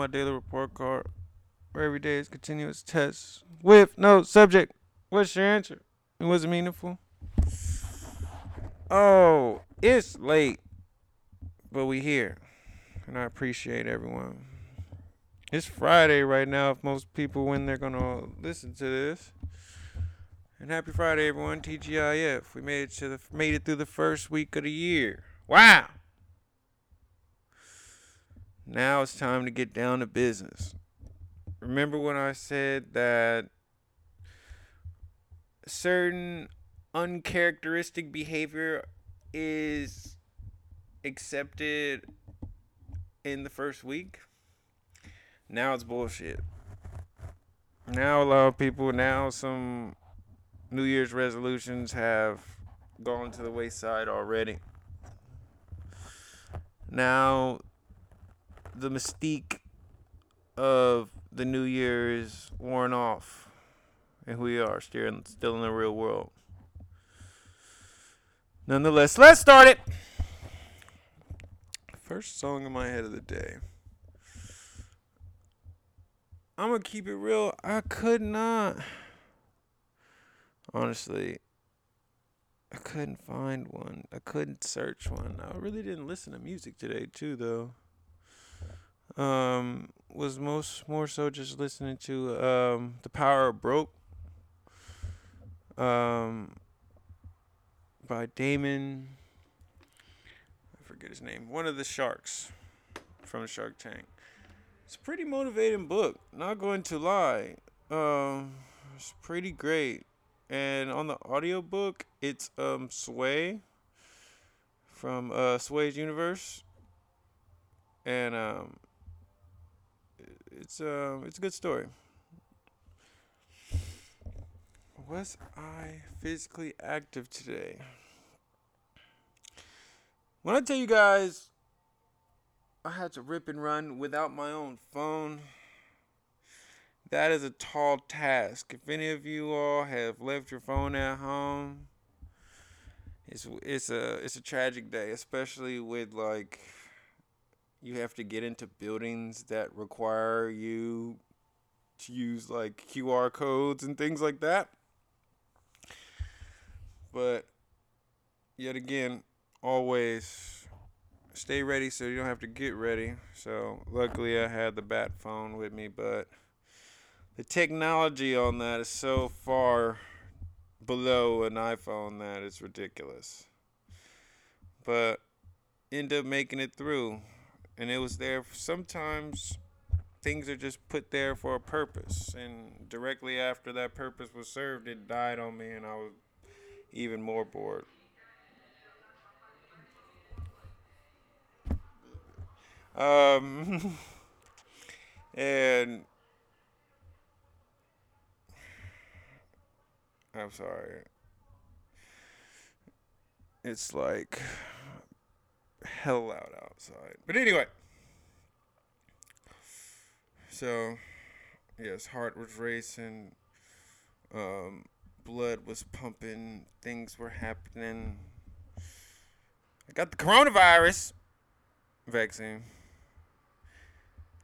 my daily report card, where every day is continuous tests with no subject. What's your answer? And was it meaningful? Oh, it's late, but we here, and I appreciate everyone. It's Friday right now. If most people, when they're gonna listen to this, and happy Friday, everyone. TGIF. We made it to the made it through the first week of the year. Wow. Now it's time to get down to business. Remember when I said that certain uncharacteristic behavior is accepted in the first week? Now it's bullshit. Now a lot of people, now some New Year's resolutions have gone to the wayside already. Now the mystique of the new year is worn off, and we are still still in the real world. Nonetheless, let's start it. First song in my head of the day. I'm gonna keep it real. I could not. Honestly, I couldn't find one. I couldn't search one. I really didn't listen to music today, too, though um, was most more so just listening to um, the Power of Broke um, by Daymond. I forget his name. One of the sharks from Shark Tank. It's a pretty motivating book. Not going to lie. Um, it's pretty great. And on the audiobook, it's um Sway from uh Sway's Universe. And um it's um it's a good story. Was I physically active today? When I tell you guys I had to rip and run without my own phone, that is a tall task. If any of you all have left your phone at home, it's it's a it's a tragic day, especially with like you have to get into buildings that require you to use like QR codes and things like that. But yet again, always stay ready so you don't have to get ready. So luckily I had the bat phone with me, but the technology on that is so far below an iPhone that it's ridiculous. But end up making it through and it was there. Sometimes things are just put there for a purpose and directly after that purpose was served it died on me and i was even more bored. Um and i'm sorry. It's like hell loud outside. But anyway, so yes, heart was racing, um, blood was pumping, things were happening. I got the coronavirus vaccine.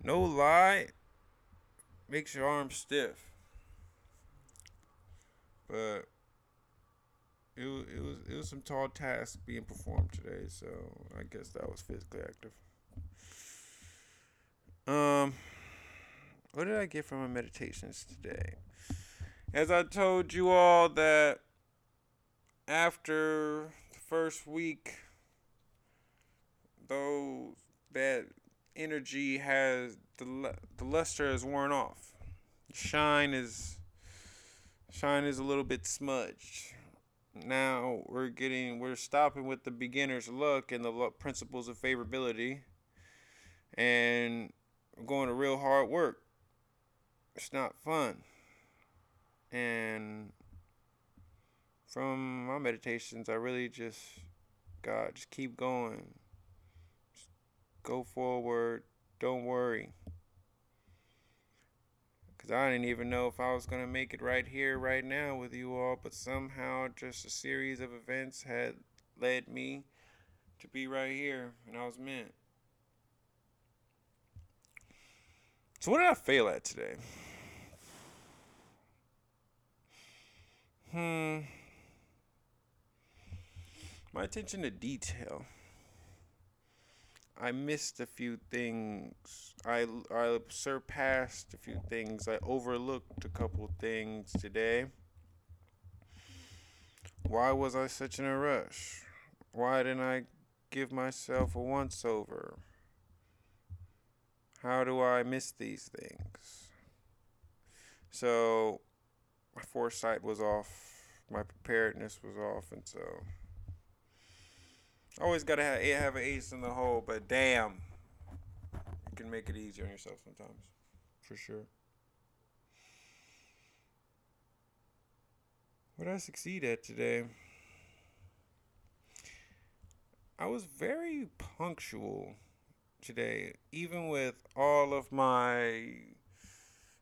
No lie, makes your arms stiff. But it it was it was some tall tasks being performed today, so I guess that was physically active. Um, what did I get from my meditations today? As I told you all that after the first week, though that energy has the the luster is worn off, shine is shine is a little bit smudged now we're getting we're stopping with the beginner's luck and the principles of favorability. And going to real hard work. It's not fun. And from my meditations i really just god just keep going. Just go forward. Don't worry because I didn't even know if I was going to make it right here, right now with you all, but somehow just a series of events had led me to be right here, and I was meant. So what did I fail at today? Hmm. My attention to detail. I missed a few things. I I surpassed a few things. I overlooked a couple things today. Why was I such in a rush? Why didn't I give myself a once over? How do I miss these things? So, my foresight was off, my preparedness was off, and so always gotta have, have an ace in the hole. But damn, you can make it easy on yourself sometimes, for sure. What I succeed at today? I was very punctual today, even with all of my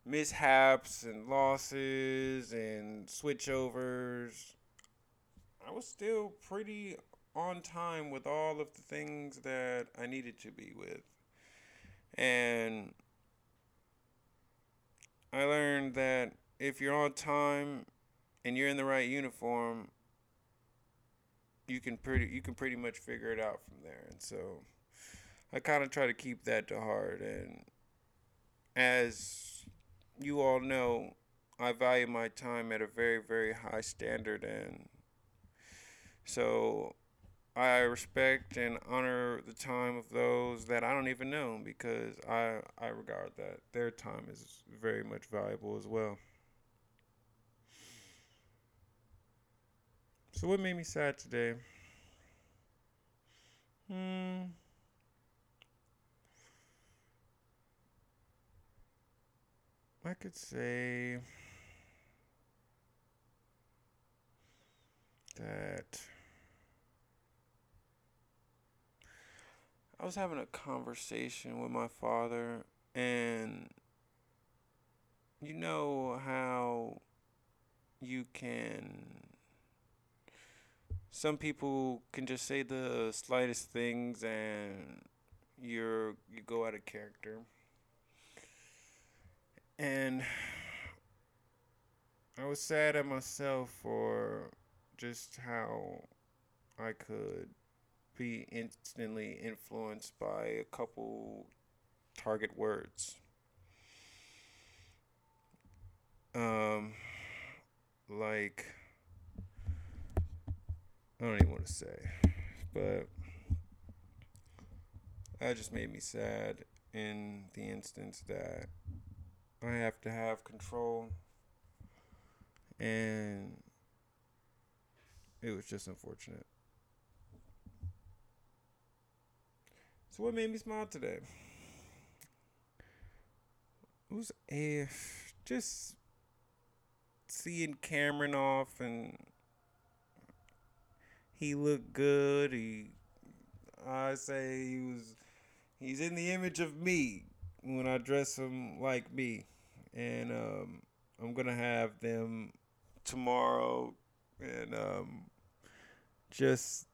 mishaps and losses and switchovers. I was still pretty on time with all of the things that I needed to be with. And I learned that if you're on time and you're in the right uniform, you can pretty you can pretty much figure it out from there. And so I kind of try to keep that to heart and as you all know, I value my time at a very very high standard and so I respect and honor the time of those that I don't even know because I I regard that their time is very much valuable as well. So what made me sad today? Hmm. I could say that I was having a conversation with my father, and you know how you can. Some people can just say the slightest things, and you're you go out of character. And I was sad at myself for just how I could be instantly influenced by a couple target words. Um, like, I don't even want to say, but that just made me sad in the instance that I have to have control and it was just unfortunate. So what made me smile today? It was a just seeing Cameron off and he looked good. He I say he was he's in the image of me when I dress him like me. And um, I'm gonna have them tomorrow and um, just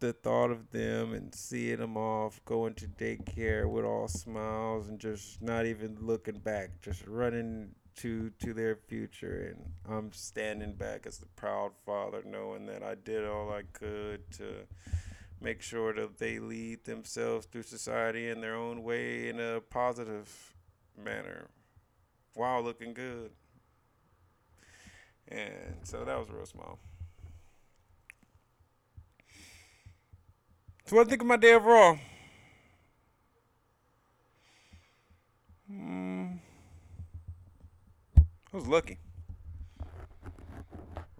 the thought of them and seeing them off going to daycare with all smiles and just not even looking back, just running to to their future and I'm standing back as the proud father knowing that I did all I could to make sure that they lead themselves through society in their own way in a positive manner while looking good. And so that was real smile. So what I think of my day overall? Mm, I was lucky.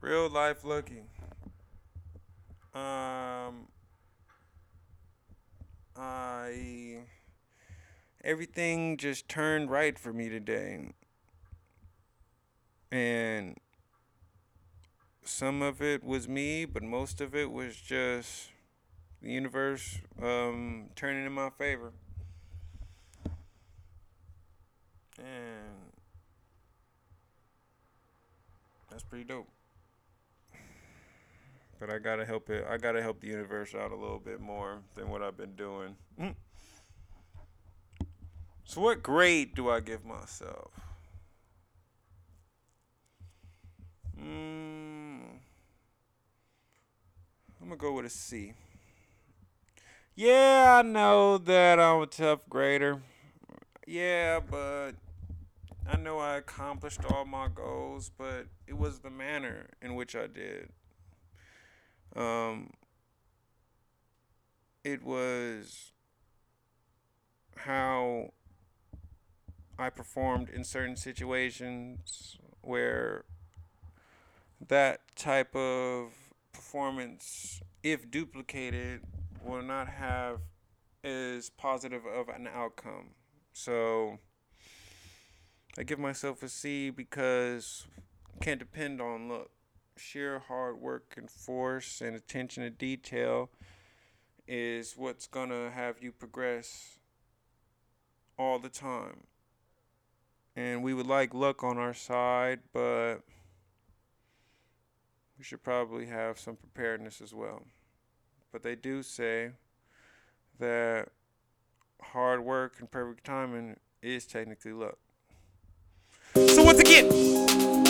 Real life lucky. Um, I everything just turned right for me today. And some of it was me, but most of it was just the universe um, turning in my favor. And that's pretty dope. But I gotta help it. I gotta help the universe out a little bit more than what I've been doing. So, what grade do I give myself? Mm, I'm gonna go with a C. Yeah, I know that I'm a tough grader. Yeah, but I know I accomplished all my goals, but it was the manner in which I did. Um, it was how I performed in certain situations where that type of performance, if duplicated, will not have as positive of an outcome. So I give myself a C because can't depend on luck. Sheer hard work and force and attention to detail is what's gonna have you progress all the time. And we would like luck on our side, but we should probably have some preparedness as well. But they do say that hard work and perfect timing is technically luck. So once again,